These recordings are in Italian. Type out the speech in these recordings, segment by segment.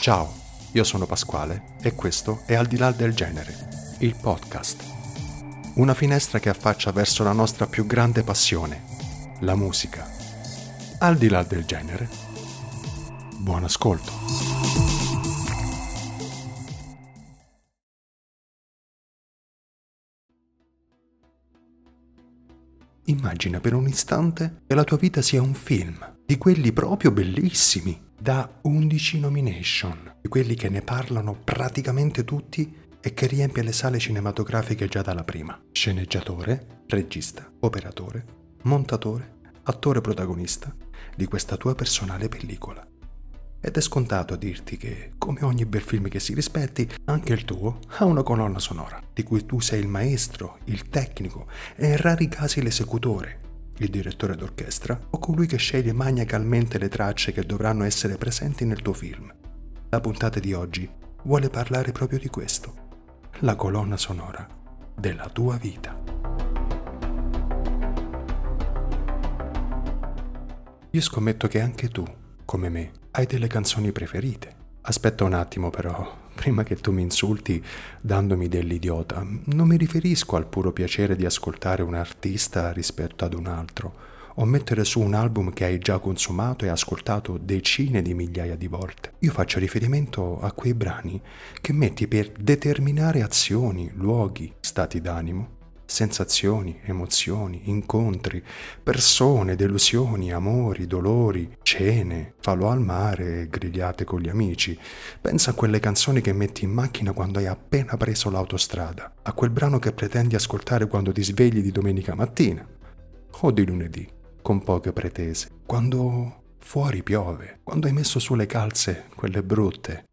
Ciao, io sono Pasquale e questo è Al di là del genere, il podcast. Una finestra che affaccia verso la nostra più grande passione, la musica. Al di là del genere. Buon ascolto. Immagina per un istante che la tua vita sia un film, di quelli proprio bellissimi da 11 nomination, di quelli che ne parlano praticamente tutti e che riempie le sale cinematografiche già dalla prima. Sceneggiatore, regista, operatore, montatore, attore protagonista di questa tua personale pellicola. Ed è scontato dirti che, come ogni bel film che si rispetti, anche il tuo ha una colonna sonora, di cui tu sei il maestro, il tecnico e in rari casi l'esecutore, il direttore d'orchestra o colui che sceglie maniacalmente le tracce che dovranno essere presenti nel tuo film. La puntata di oggi vuole parlare proprio di questo, la colonna sonora della tua vita. Io scommetto che anche tu, come me, hai delle canzoni preferite. Aspetta un attimo però, prima che tu mi insulti dandomi dell'idiota, non mi riferisco al puro piacere di ascoltare un artista rispetto ad un altro, o mettere su un album che hai già consumato e ascoltato decine di migliaia di volte. Io faccio riferimento a quei brani che metti per determinare azioni, luoghi, stati d'animo sensazioni, emozioni, incontri, persone, delusioni, amori, dolori, cene, falò al mare, grigliate con gli amici. Pensa a quelle canzoni che metti in macchina quando hai appena preso l'autostrada, a quel brano che pretendi ascoltare quando ti svegli di domenica mattina o di lunedì, con poche pretese, quando fuori piove, quando hai messo su le calze, quelle brutte,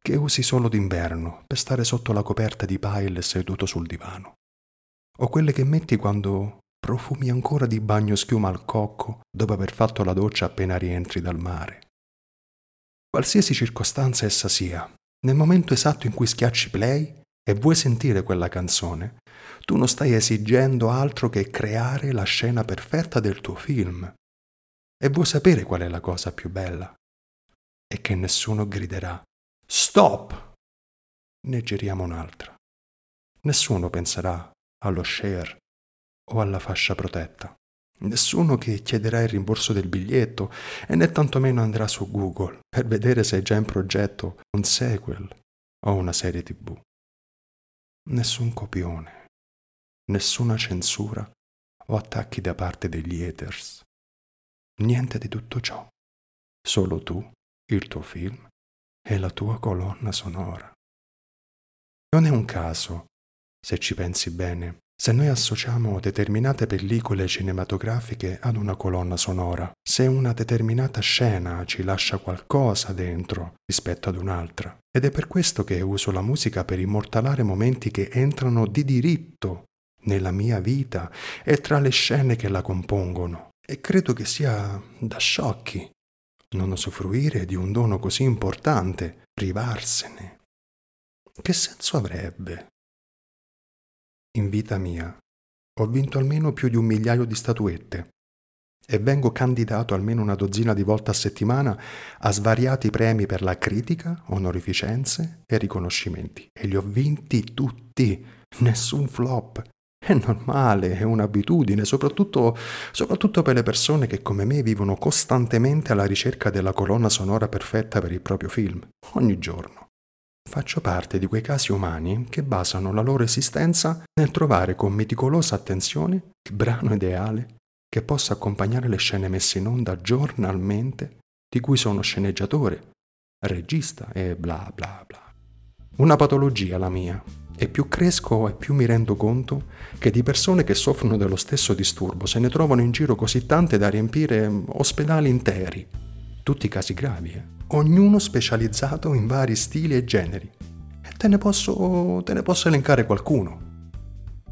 che usi solo d'inverno per stare sotto la coperta di pile seduto sul divano o quelle che metti quando profumi ancora di bagno schiuma al cocco dopo aver fatto la doccia appena rientri dal mare. Qualsiasi circostanza essa sia, nel momento esatto in cui schiacci play e vuoi sentire quella canzone, tu non stai esigendo altro che creare la scena perfetta del tuo film. E vuoi sapere qual è la cosa più bella? È che nessuno griderà Stop! Ne giriamo un'altra. Nessuno penserà allo share o alla fascia protetta. Nessuno che chiederà il rimborso del biglietto e né tantomeno andrà su Google per vedere se è già in progetto un sequel o una serie tv. Nessun copione, nessuna censura o attacchi da parte degli haters. Niente di tutto ciò. Solo tu, il tuo film e la tua colonna sonora. Non è un caso se ci pensi bene, se noi associamo determinate pellicole cinematografiche ad una colonna sonora, se una determinata scena ci lascia qualcosa dentro rispetto ad un'altra. Ed è per questo che uso la musica per immortalare momenti che entrano di diritto nella mia vita e tra le scene che la compongono. E credo che sia da sciocchi non usufruire di un dono così importante, privarsene. Che senso avrebbe? In vita mia ho vinto almeno più di un migliaio di statuette e vengo candidato almeno una dozzina di volte a settimana a svariati premi per la critica, onorificenze e riconoscimenti. E li ho vinti tutti, nessun flop. È normale, è un'abitudine, soprattutto, soprattutto per le persone che come me vivono costantemente alla ricerca della colonna sonora perfetta per il proprio film, ogni giorno. Faccio parte di quei casi umani che basano la loro esistenza nel trovare con meticolosa attenzione il brano ideale che possa accompagnare le scene messe in onda giornalmente di cui sono sceneggiatore, regista e bla bla bla. Una patologia la mia, e più cresco e più mi rendo conto che di persone che soffrono dello stesso disturbo se ne trovano in giro così tante da riempire ospedali interi. Tutti casi gravi, eh ognuno specializzato in vari stili e generi. E te ne posso, te ne posso elencare qualcuno.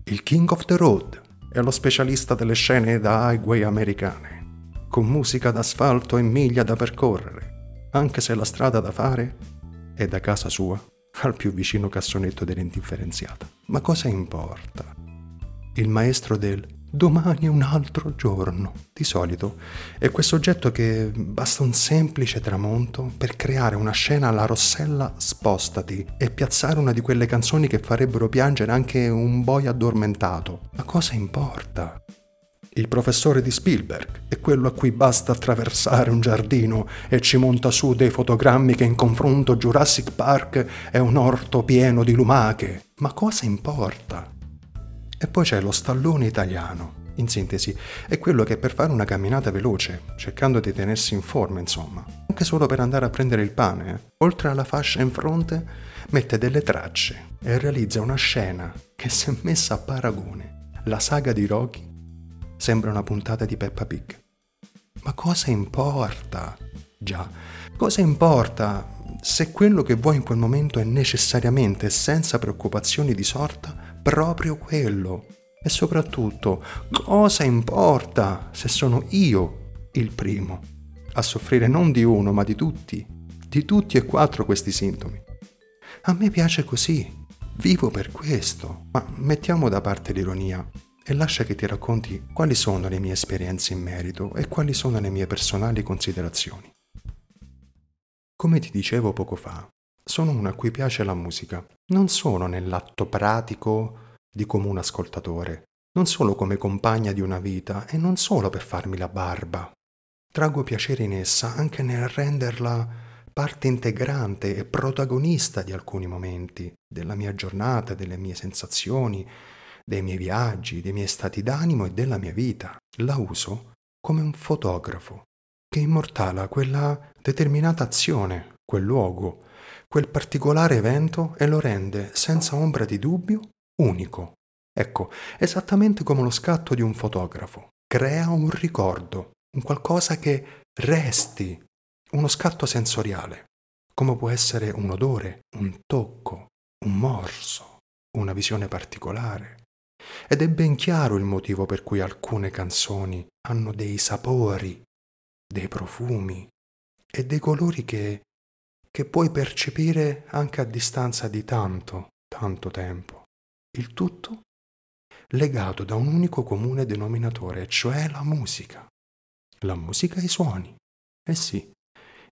Il King of the Road è lo specialista delle scene da highway americane, con musica d'asfalto e miglia da percorrere, anche se la strada da fare è da casa sua al più vicino cassonetto dell'indifferenziata. Ma cosa importa? Il maestro del Domani è un altro giorno. Di solito è questo oggetto che basta un semplice tramonto per creare una scena alla Rossella spostati e piazzare una di quelle canzoni che farebbero piangere anche un boy addormentato. Ma cosa importa? Il professore di Spielberg è quello a cui basta attraversare un giardino e ci monta su dei fotogrammi che in confronto Jurassic Park è un orto pieno di lumache. Ma cosa importa? E poi c'è lo stallone italiano. In sintesi, è quello che per fare una camminata veloce, cercando di tenersi in forma, insomma, anche solo per andare a prendere il pane, eh, oltre alla fascia in fronte, mette delle tracce e realizza una scena che se messa a paragone, la saga di Rocky sembra una puntata di Peppa Pig. Ma cosa importa? Già, cosa importa se quello che vuoi in quel momento è necessariamente, senza preoccupazioni di sorta, proprio quello. E soprattutto, cosa importa se sono io il primo a soffrire non di uno, ma di tutti, di tutti e quattro questi sintomi? A me piace così, vivo per questo, ma mettiamo da parte l'ironia e lascia che ti racconti quali sono le mie esperienze in merito e quali sono le mie personali considerazioni. Come ti dicevo poco fa, sono uno a cui piace la musica, non solo nell'atto pratico di comune ascoltatore, non solo come compagna di una vita e non solo per farmi la barba. Trago piacere in essa anche nel renderla parte integrante e protagonista di alcuni momenti della mia giornata, delle mie sensazioni, dei miei viaggi, dei miei stati d'animo e della mia vita. La uso come un fotografo che immortala quella determinata azione, quel luogo, quel particolare evento e lo rende, senza ombra di dubbio, unico. Ecco, esattamente come lo scatto di un fotografo. Crea un ricordo, un qualcosa che resti, uno scatto sensoriale, come può essere un odore, un tocco, un morso, una visione particolare. Ed è ben chiaro il motivo per cui alcune canzoni hanno dei sapori, dei profumi e dei colori che che puoi percepire anche a distanza di tanto, tanto tempo. Il tutto legato da un unico comune denominatore, cioè la musica. La musica e i suoni. Eh sì,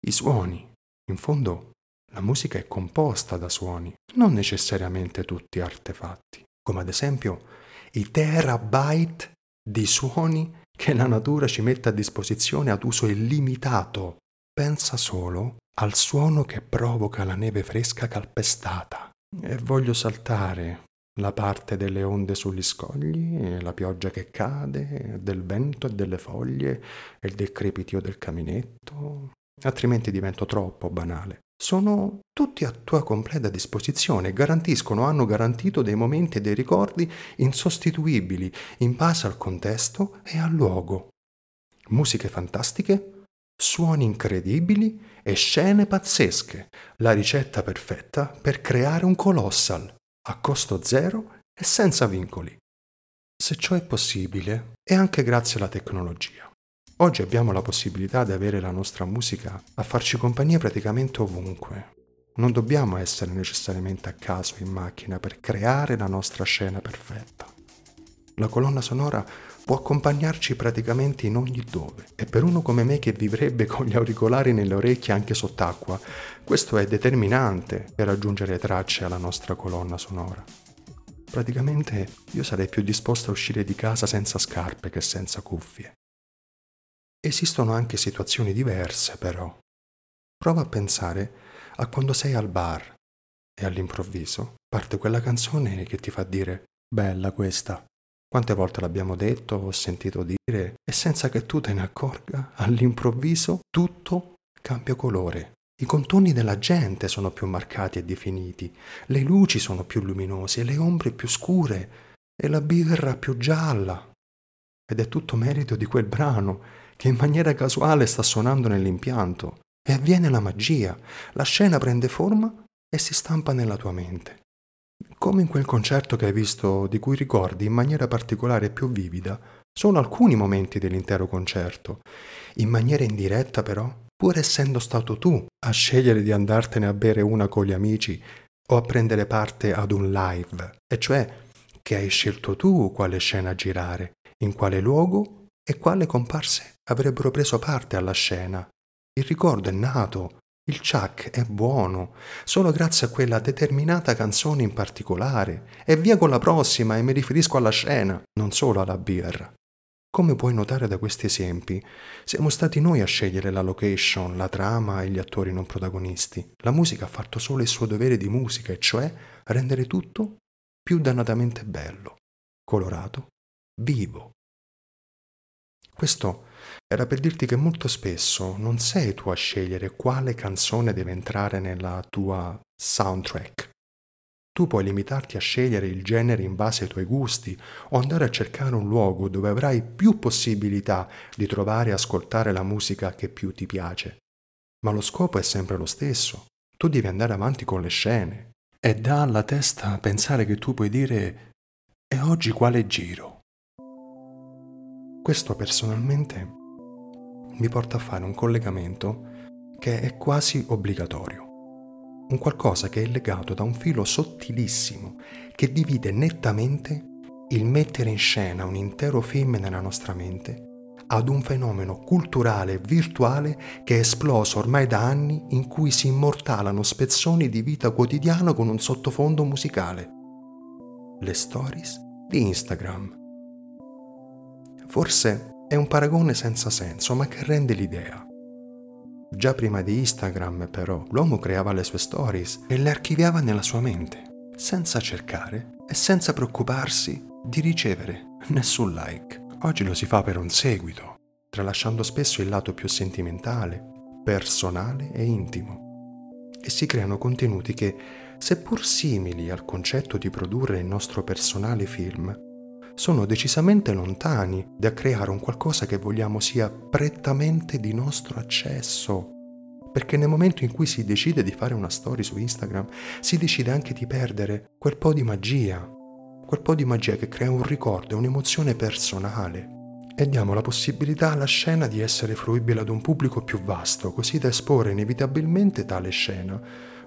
i suoni. In fondo, la musica è composta da suoni, non necessariamente tutti artefatti, come ad esempio i terabyte di suoni che la natura ci mette a disposizione ad uso illimitato. Pensa solo al suono che provoca la neve fresca calpestata. E voglio saltare la parte delle onde sugli scogli, la pioggia che cade, del vento e delle foglie, e del crepitio del caminetto, altrimenti divento troppo banale. Sono tutti a tua completa disposizione, garantiscono, hanno garantito dei momenti e dei ricordi insostituibili in base al contesto e al luogo. Musiche fantastiche, suoni incredibili e scene pazzesche, la ricetta perfetta per creare un colossal a costo zero e senza vincoli. Se ciò è possibile, è anche grazie alla tecnologia. Oggi abbiamo la possibilità di avere la nostra musica a farci compagnia praticamente ovunque. Non dobbiamo essere necessariamente a caso in macchina per creare la nostra scena perfetta. La colonna sonora può accompagnarci praticamente in ogni dove e per uno come me che vivrebbe con gli auricolari nelle orecchie anche sott'acqua, questo è determinante per aggiungere tracce alla nostra colonna sonora. Praticamente io sarei più disposto a uscire di casa senza scarpe che senza cuffie. Esistono anche situazioni diverse però. Prova a pensare a quando sei al bar e all'improvviso parte quella canzone che ti fa dire bella questa, quante volte l'abbiamo detto o sentito dire e senza che tu te ne accorga, all'improvviso tutto cambia colore. I contorni della gente sono più marcati e definiti, le luci sono più luminose, le ombre più scure e la birra più gialla. Ed è tutto merito di quel brano che in maniera casuale sta suonando nell'impianto. E avviene la magia, la scena prende forma e si stampa nella tua mente. Come in quel concerto che hai visto, di cui ricordi in maniera particolare e più vivida, sono alcuni momenti dell'intero concerto. In maniera indiretta però, pur essendo stato tu a scegliere di andartene a bere una con gli amici o a prendere parte ad un live, e cioè che hai scelto tu quale scena girare in quale luogo e quale comparse avrebbero preso parte alla scena. Il ricordo è nato, il Chuck è buono, solo grazie a quella determinata canzone in particolare. E via con la prossima, e mi riferisco alla scena, non solo alla birra. Come puoi notare da questi esempi, siamo stati noi a scegliere la location, la trama e gli attori non protagonisti. La musica ha fatto solo il suo dovere di musica, e cioè rendere tutto più dannatamente bello, colorato, vivo. Questo era per dirti che molto spesso non sei tu a scegliere quale canzone deve entrare nella tua soundtrack, tu puoi limitarti a scegliere il genere in base ai tuoi gusti o andare a cercare un luogo dove avrai più possibilità di trovare e ascoltare la musica che più ti piace. Ma lo scopo è sempre lo stesso. Tu devi andare avanti con le scene. E dà alla testa pensare che tu puoi dire e oggi quale giro? Questo personalmente mi porta a fare un collegamento che è quasi obbligatorio un qualcosa che è legato da un filo sottilissimo che divide nettamente il mettere in scena un intero film nella nostra mente ad un fenomeno culturale e virtuale che è esploso ormai da anni in cui si immortalano spezzoni di vita quotidiana con un sottofondo musicale. Le stories di Instagram. Forse è un paragone senza senso, ma che rende l'idea. Già prima di Instagram, però, l'uomo creava le sue stories e le archiviava nella sua mente, senza cercare e senza preoccuparsi di ricevere nessun like. Oggi lo si fa per un seguito, tralasciando spesso il lato più sentimentale, personale e intimo. E si creano contenuti che, seppur simili al concetto di produrre il nostro personale film, sono decisamente lontani da creare un qualcosa che vogliamo sia prettamente di nostro accesso. Perché nel momento in cui si decide di fare una story su Instagram, si decide anche di perdere quel po' di magia, quel po' di magia che crea un ricordo e un'emozione personale. E diamo la possibilità alla scena di essere fruibile ad un pubblico più vasto, così da esporre inevitabilmente tale scena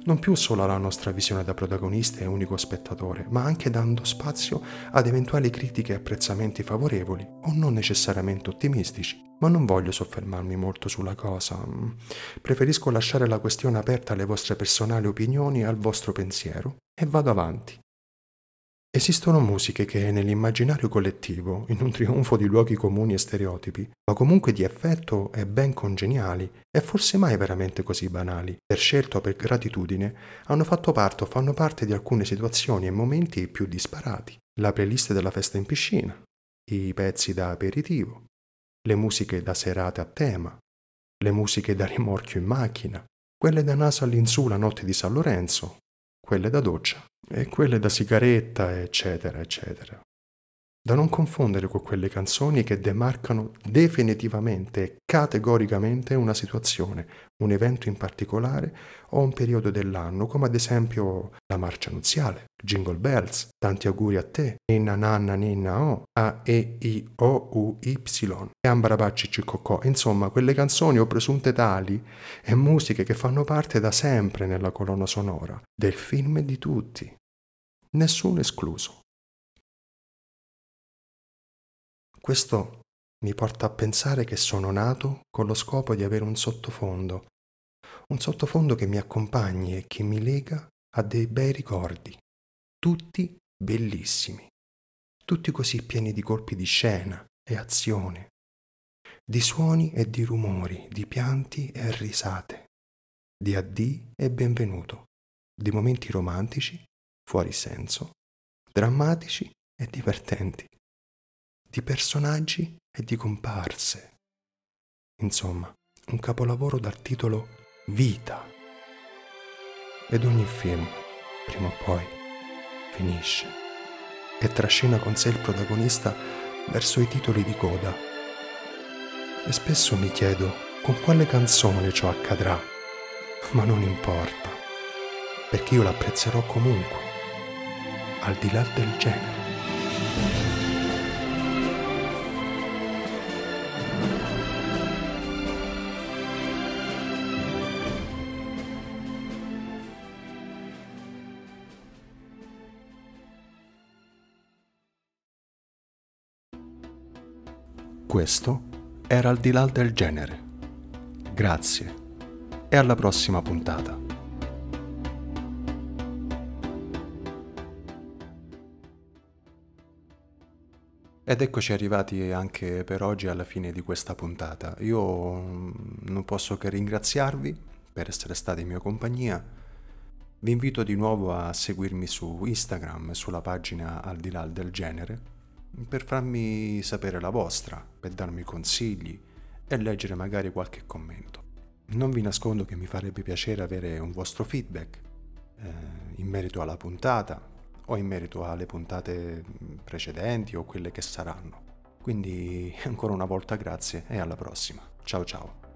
non più solo alla nostra visione da protagonista e unico spettatore, ma anche dando spazio ad eventuali critiche e apprezzamenti favorevoli o non necessariamente ottimistici. Ma non voglio soffermarmi molto sulla cosa, preferisco lasciare la questione aperta alle vostre personali opinioni e al vostro pensiero e vado avanti. Esistono musiche che nell'immaginario collettivo, in un trionfo di luoghi comuni e stereotipi, ma comunque di effetto e ben congeniali, e forse mai veramente così banali, per scelta o per gratitudine, hanno fatto parte o fanno parte di alcune situazioni e momenti più disparati. La playlist della festa in piscina, i pezzi da aperitivo, le musiche da serate a tema, le musiche da rimorchio in macchina, quelle da naso all'insù la notte di San Lorenzo, quelle da doccia e quelle da sigaretta, eccetera, eccetera. Da non confondere con quelle canzoni che demarcano definitivamente e categoricamente una situazione, un evento in particolare o un periodo dell'anno, come ad esempio la marcia nuziale, Jingle Bells, tanti auguri a te, Ninna Nanna Ninna O, A E I O U Y, e Ambarabacci Ciccocò, insomma quelle canzoni o presunte tali e musiche che fanno parte da sempre nella colonna sonora del film di tutti, nessuno escluso. Questo mi porta a pensare che sono nato con lo scopo di avere un sottofondo, un sottofondo che mi accompagni e che mi lega a dei bei ricordi, tutti bellissimi, tutti così pieni di colpi di scena e azione, di suoni e di rumori, di pianti e risate, di addì e benvenuto, di momenti romantici, fuori senso, drammatici e divertenti di personaggi e di comparse. Insomma, un capolavoro dal titolo Vita. Ed ogni film, prima o poi, finisce e trascina con sé il protagonista verso i titoli di coda. E spesso mi chiedo con quale canzone ciò accadrà, ma non importa, perché io l'apprezzerò comunque, al di là del genere. Questo era al di là del genere. Grazie e alla prossima puntata. Ed eccoci arrivati anche per oggi alla fine di questa puntata. Io mm, non posso che ringraziarvi per essere stati in mia compagnia. Vi invito di nuovo a seguirmi su Instagram, sulla pagina Al di là del genere, per farmi sapere la vostra, per darmi consigli e leggere magari qualche commento. Non vi nascondo che mi farebbe piacere avere un vostro feedback eh, in merito alla puntata o in merito alle puntate precedenti o quelle che saranno. Quindi ancora una volta grazie e alla prossima. Ciao ciao.